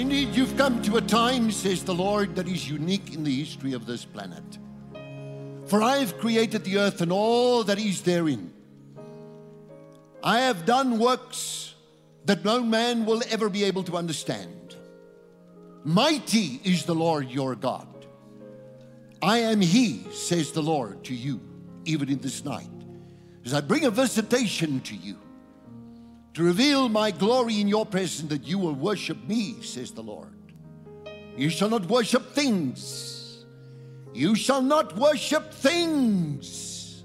Indeed, you've come to a time, says the Lord, that is unique in the history of this planet. For I have created the earth and all that is therein. I have done works that no man will ever be able to understand. Mighty is the Lord your God. I am He, says the Lord to you, even in this night, as I bring a visitation to you to reveal my glory in your presence that you will worship me, says the Lord. You shall not worship things. You shall not worship things.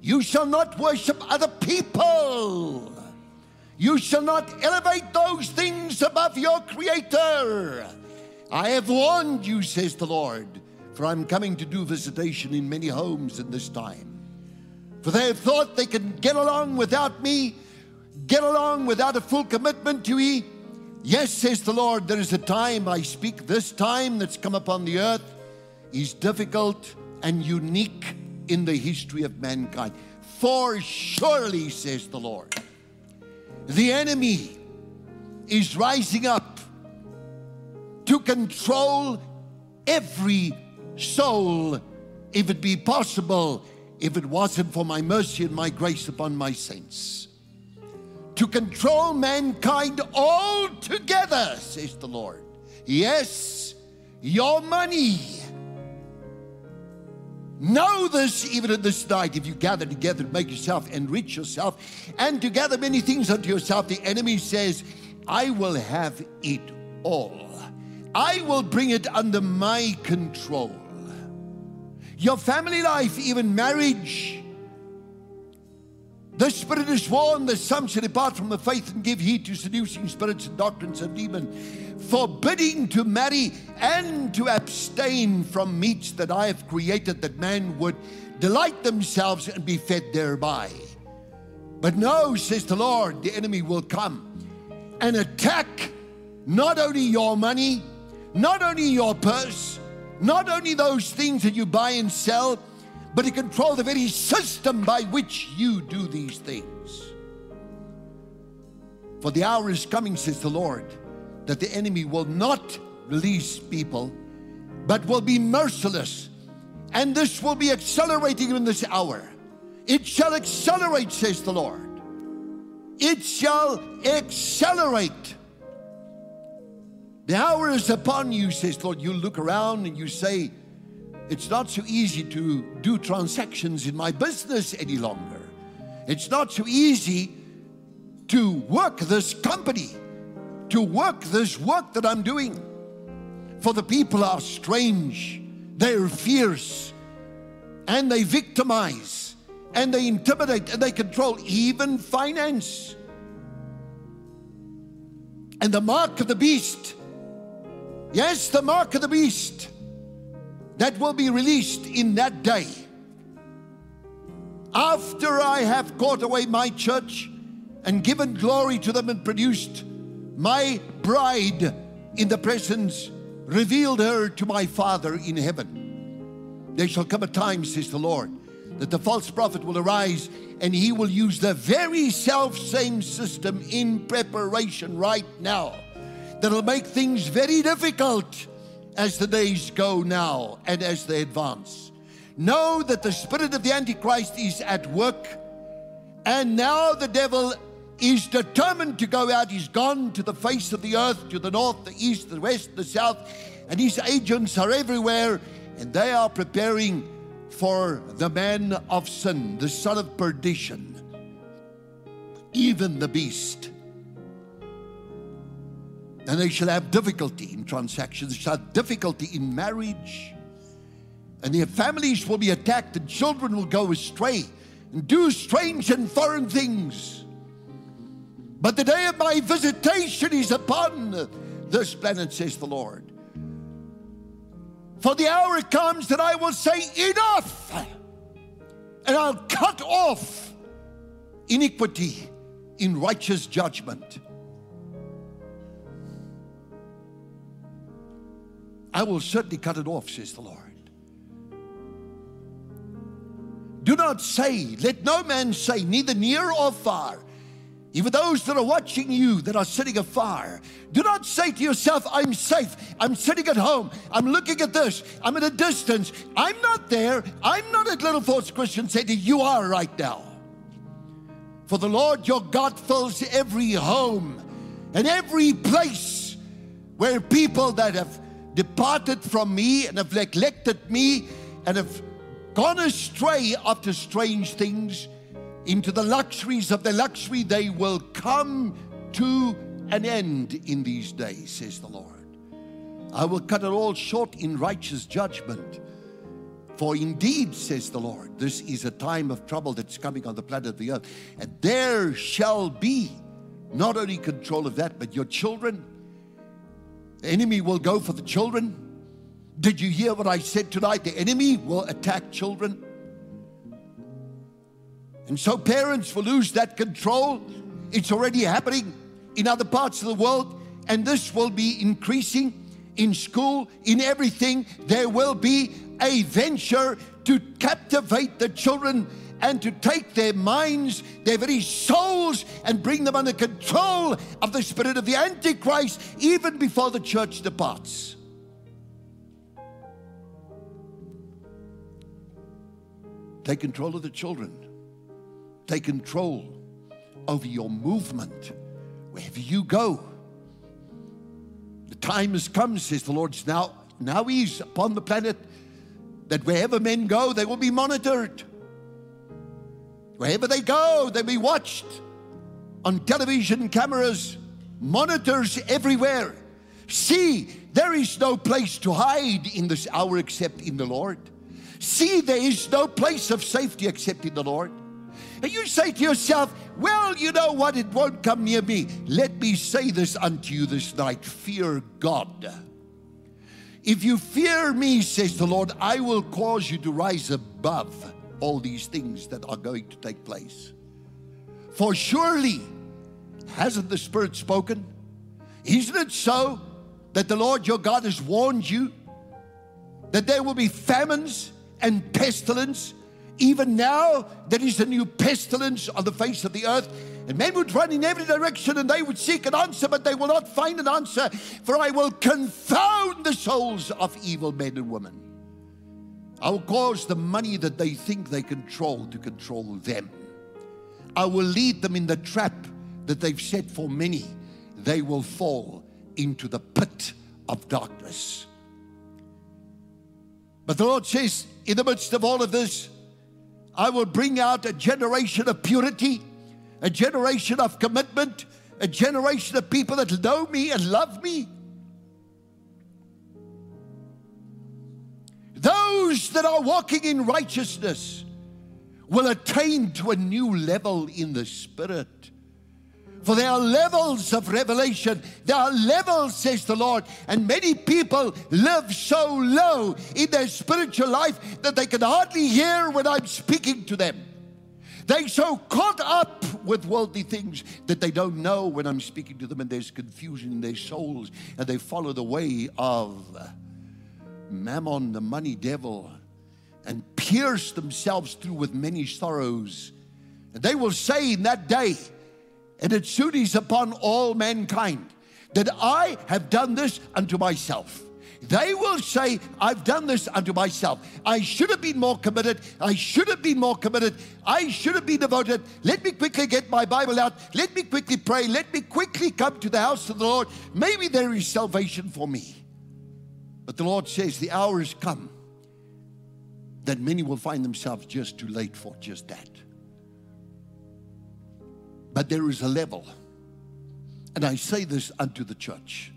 You shall not worship other people. You shall not elevate those things above your Creator. I have warned you, says the Lord, for I'm coming to do visitation in many homes in this time. For they have thought they can get along without me, get along without a full commitment to me. Yes, says the Lord, there is a time I speak. This time that's come upon the earth is difficult and unique in the history of mankind. For surely, says the Lord, the enemy is rising up to control every soul, if it be possible, if it wasn't for my mercy and my grace upon my saints. To control mankind altogether, says the Lord. Yes, your money. Know this even at this night. If you gather together, to make yourself enrich yourself, and to gather many things unto yourself, the enemy says, I will have it all. I will bring it under my control. Your family life, even marriage. The Spirit is warned that some shall depart from the faith and give heed to seducing spirits and doctrines of demons, forbidding to marry and to abstain from meats that I have created that man would delight themselves and be fed thereby. But no, says the Lord, the enemy will come and attack not only your money, not only your purse, not only those things that you buy and sell, but to control the very system by which you do these things. For the hour is coming, says the Lord, that the enemy will not release people, but will be merciless. And this will be accelerating in this hour. It shall accelerate, says the Lord. It shall accelerate. The hour is upon you, says Lord. You look around and you say, It's not so easy to do transactions in my business any longer. It's not so easy to work this company, to work this work that I'm doing. For the people are strange, they're fierce, and they victimize, and they intimidate, and they control even finance. And the mark of the beast Yes, the mark of the beast that will be released in that day. After I have caught away my church and given glory to them and produced my bride in the presence, revealed her to my Father in heaven. There shall come a time, says the Lord, that the false prophet will arise and he will use the very self same system in preparation right now that'll make things very difficult as the days go now and as they advance. Know that the spirit of the Antichrist is at work, and now the devil is determined to go out. He's gone to the face of the earth, to the north, the east, the west, the south, and his agents are everywhere, and they are preparing for the man of sin, the son of perdition, even the beast and they shall have difficulty in transactions, they shall have difficulty in marriage, and their families will be attacked, and children will go astray and do strange and foreign things. But the day of my visitation is upon this planet, says the Lord. For the hour comes that I will say, Enough! And I'll cut off iniquity in righteous judgment. I will certainly cut it off, says the Lord. Do not say, let no man say, neither near or far, even those that are watching you that are sitting afar, do not say to yourself, I'm safe. I'm sitting at home. I'm looking at this. I'm at a distance. I'm not there. I'm not at Little Falls Christian Center. You are right now. For the Lord your God fills every home and every place where people that have departed from me and have neglected me and have gone astray after strange things into the luxuries of the luxury, they will come to an end in these days, says the Lord. I will cut it all short in righteous judgment. For indeed, says the Lord, this is a time of trouble that's coming on the planet of the earth. And there shall be not only control of that, but your children. The enemy will go for the children. Did you hear what I said tonight? The enemy will attack children. And so parents will lose that control. It's already happening in other parts of the world, and this will be increasing in school, in everything. There will be a venture to captivate the children and to take their minds, their very souls, and bring them under control of the spirit of the Antichrist even before the church departs. Take control of the children. Take control over your movement wherever you go. The time has come, says the Lord. Now, now He's upon the planet that wherever men go, they will be monitored. Wherever they go, they'll be watched on television cameras, monitors everywhere. See, there is no place to hide in this hour except in the Lord. See, there is no place of safety except in the Lord. And you say to yourself, Well, you know what? It won't come near me. Let me say this unto you this night fear God. If you fear me, says the Lord, I will cause you to rise above all these things that are going to take place. For surely, hasn't the Spirit spoken? Isn't it so that the Lord your God has warned you that there will be famines and pestilence even now, there is a new pestilence on the face of the earth. And men would run in every direction and they would seek an answer, but they will not find an answer. For I will confound the souls of evil men and women. I will cause the money that they think they control to control them. I will lead them in the trap that they've set for many. They will fall into the pit of darkness. But the Lord says, in the midst of all of this, I will bring out a generation of purity, a generation of commitment, a generation of people that know me and love me. Those that are walking in righteousness will attain to a new level in the spirit. For there are levels of revelation. There are levels, says the Lord. And many people live so low in their spiritual life that they can hardly hear when I'm speaking to them. They're so caught up with worldly things that they don't know when I'm speaking to them, and there's confusion in their souls, and they follow the way of Mammon, the money devil, and pierce themselves through with many sorrows. And they will say in that day, and it soon is upon all mankind that I have done this unto myself. They will say, I've done this unto myself. I should have been more committed. I should have been more committed. I should have been devoted. Let me quickly get my Bible out. Let me quickly pray. Let me quickly come to the house of the Lord. Maybe there is salvation for me. But the Lord says, The hour has come that many will find themselves just too late for just that. But there is a level. And I say this unto the church.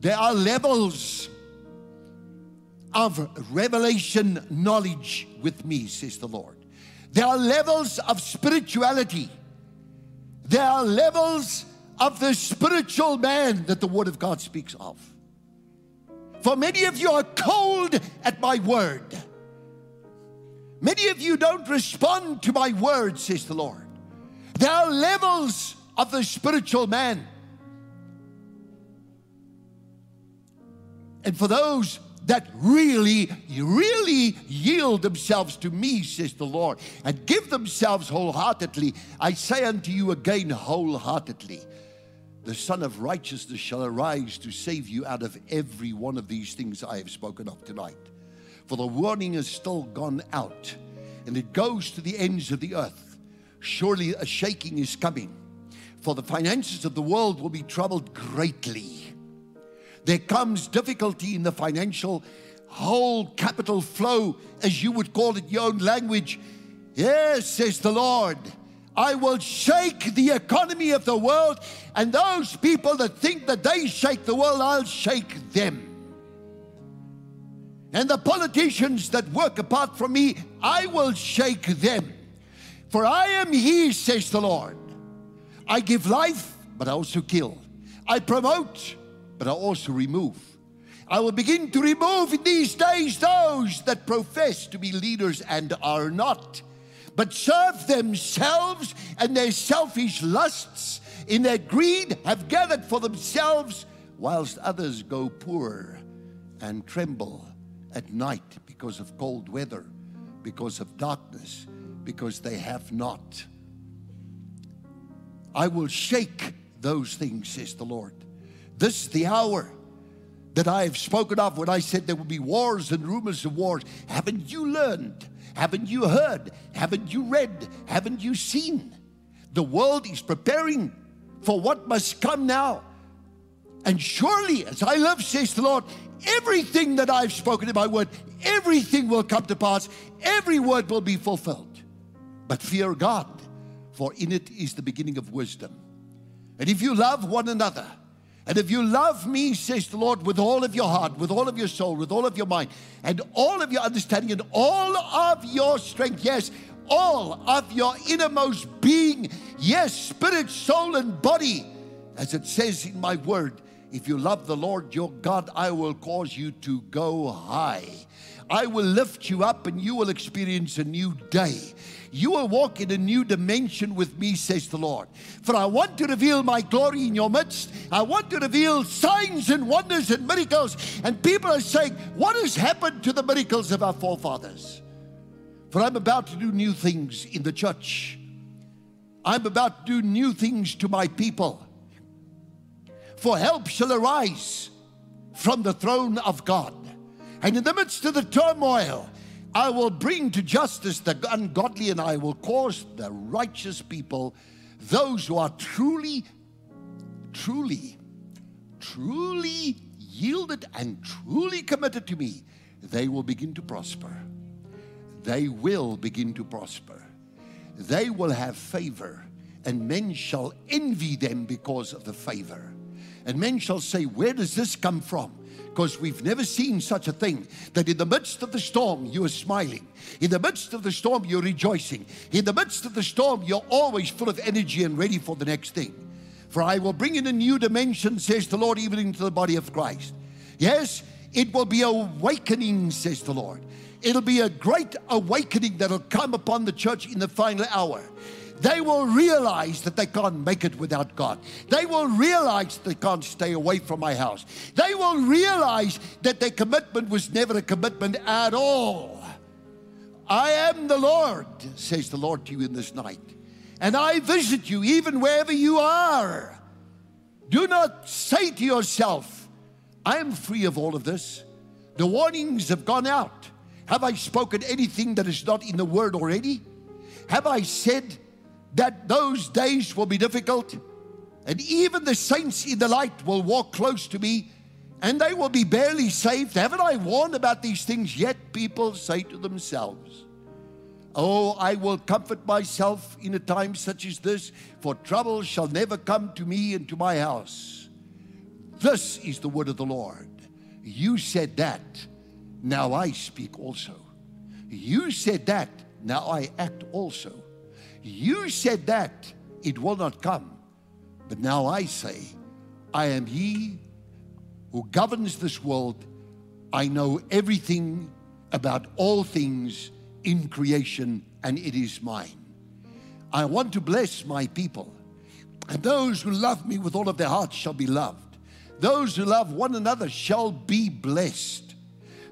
There are levels of revelation knowledge with me, says the Lord. There are levels of spirituality. There are levels of the spiritual man that the Word of God speaks of. For many of you are cold at my word. Many of you don't respond to my word, says the Lord. There are levels of the spiritual man. And for those that really, really yield themselves to me, says the Lord, and give themselves wholeheartedly, I say unto you again, wholeheartedly, the Son of Righteousness shall arise to save you out of every one of these things I have spoken of tonight. For the warning has still gone out, and it goes to the ends of the earth. Surely a shaking is coming, for the finances of the world will be troubled greatly there comes difficulty in the financial whole capital flow, as you would call it, your own language. Yes, says the Lord. I will shake the economy of the world, and those people that think that they shake the world, I'll shake them. And the politicians that work apart from me, I will shake them. For I am He, says the Lord. I give life, but I also kill. I promote, but I also remove. I will begin to remove in these days those that profess to be leaders and are not, but serve themselves and their selfish lusts in their greed have gathered for themselves, whilst others go poor and tremble at night because of cold weather, because of darkness, because they have not. I will shake those things, says the Lord. This is the hour that I have spoken of when I said there will be wars and rumors of wars. Haven't you learned? Haven't you heard? Haven't you read? Haven't you seen? The world is preparing for what must come now. And surely, as I live, says the Lord, everything that I've spoken in my word, everything will come to pass. Every word will be fulfilled. But fear God, for in it is the beginning of wisdom. And if you love one another, and if you love me, says the Lord, with all of your heart, with all of your soul, with all of your mind, and all of your understanding, and all of your strength, yes, all of your innermost being, yes, spirit, soul, and body, as it says in my word, if you love the Lord your God, I will cause you to go high. I will lift you up and you will experience a new day. You will walk in a new dimension with me, says the Lord. For I want to reveal my glory in your midst. I want to reveal signs and wonders and miracles. And people are saying, What has happened to the miracles of our forefathers? For I'm about to do new things in the church. I'm about to do new things to my people. For help shall arise from the throne of God. And in the midst of the turmoil, I will bring to justice the ungodly, and I will cause the righteous people, those who are truly, truly, truly yielded and truly committed to me, they will begin to prosper. They will begin to prosper. They will have favor, and men shall envy them because of the favor. And men shall say, Where does this come from? Because we've never seen such a thing that in the midst of the storm you are smiling. In the midst of the storm you're rejoicing. In the midst of the storm you're always full of energy and ready for the next thing. For I will bring in a new dimension, says the Lord, even into the body of Christ. Yes, it will be awakening, says the Lord. It'll be a great awakening that'll come upon the church in the final hour they will realize that they can't make it without God. They will realize they can't stay away from my house. They will realize that their commitment was never a commitment at all. I am the Lord, says the Lord to you in this night, and I visit you even wherever you are. Do not say to yourself, I am free of all of this. The warnings have gone out. Have I spoken anything that is not in the word already? Have I said that those days will be difficult, and even the saints in the light will walk close to me, and they will be barely saved. Haven't I warned about these things? Yet people say to themselves, Oh, I will comfort myself in a time such as this, for trouble shall never come to me and to my house. This is the word of the Lord. You said that, now I speak also. You said that, now I act also. You said that it will not come. But now I say, I am He who governs this world. I know everything about all things in creation, and it is mine. I want to bless my people. And those who love me with all of their hearts shall be loved. Those who love one another shall be blessed.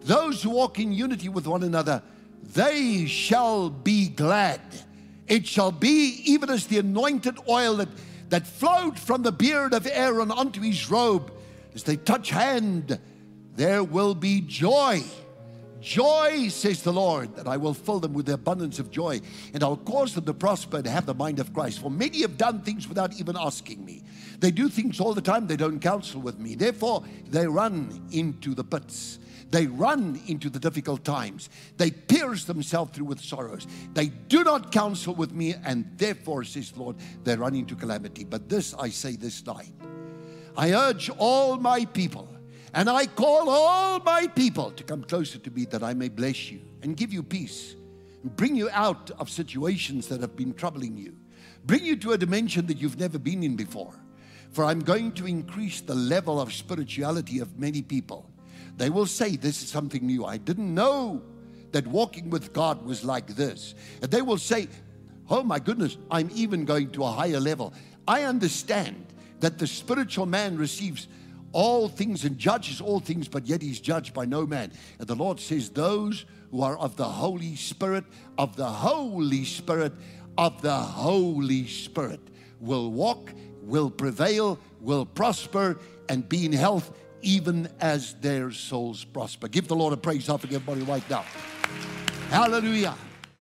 those who walk in unity with one another, they shall be glad. It shall be even as the anointed oil that, that flowed from the beard of Aaron onto his robe. As they touch hand, there will be joy. Joy, says the Lord, that I will fill them with the abundance of joy, and I'll cause them to prosper and have the mind of Christ. For many have done things without even asking me. They do things all the time, they don't counsel with me. Therefore, they run into the pits. They run into the difficult times. They pierce themselves through with sorrows. They do not counsel with me, and therefore, says Lord, they run into calamity. But this I say this night I urge all my people, and I call all my people to come closer to me that I may bless you and give you peace, and bring you out of situations that have been troubling you, bring you to a dimension that you've never been in before. For I'm going to increase the level of spirituality of many people. They will say, This is something new. I didn't know that walking with God was like this. And they will say, Oh my goodness, I'm even going to a higher level. I understand that the spiritual man receives all things and judges all things, but yet he's judged by no man. And the Lord says, Those who are of the Holy Spirit, of the Holy Spirit, of the Holy Spirit will walk, will prevail, will prosper, and be in health even as their souls prosper. Give the Lord a praise offering, everybody, right now. Hallelujah.